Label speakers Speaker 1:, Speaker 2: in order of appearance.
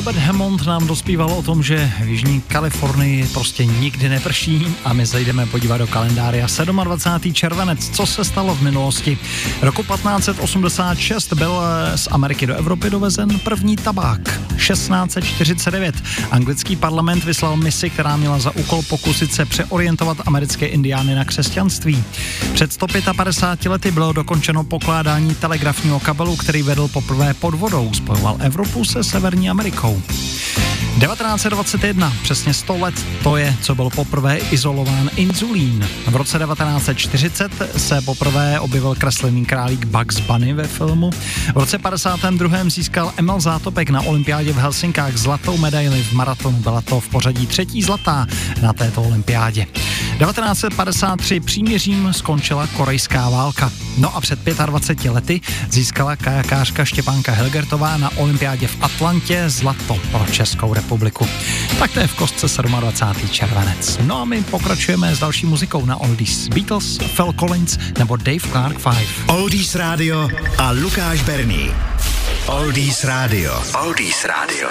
Speaker 1: Albert Hammond nám dospíval o tom, že v Jižní Kalifornii prostě nikdy neprší a my zajdeme podívat do kalendáře 27. červenec. Co se stalo v minulosti? Roku 1586 byl z Ameriky do Evropy dovezen první tabák. 1649 anglický parlament vyslal misi, která měla za úkol pokusit se přeorientovat americké indiány na křesťanství. Před 155 lety bylo dokončeno pokládání telegrafního kabelu, který vedl poprvé pod vodou, spojoval Evropu se Severní Amerikou. 1921, přesně 100 let, to je, co byl poprvé izolován inzulín. V roce 1940 se poprvé objevil kreslený králík Bugs Bunny ve filmu. V roce 52. získal Emil Zátopek na olympiádě v Helsinkách zlatou medaili v maratonu. Byla to v pořadí třetí zlatá na této olympiádě. 1953 příměřím skončila korejská válka. No a před 25 lety získala kajakářka Štěpánka Helgertová na olympiádě v Atlantě zlato pro Českou republiku. Tak to je v kostce 27. červenec. No a my pokračujeme s další muzikou na Oldies Beatles, Phil Collins nebo Dave Clark 5.
Speaker 2: Oldies Radio a Lukáš Berný. Oldies Radio. Oldies Radio.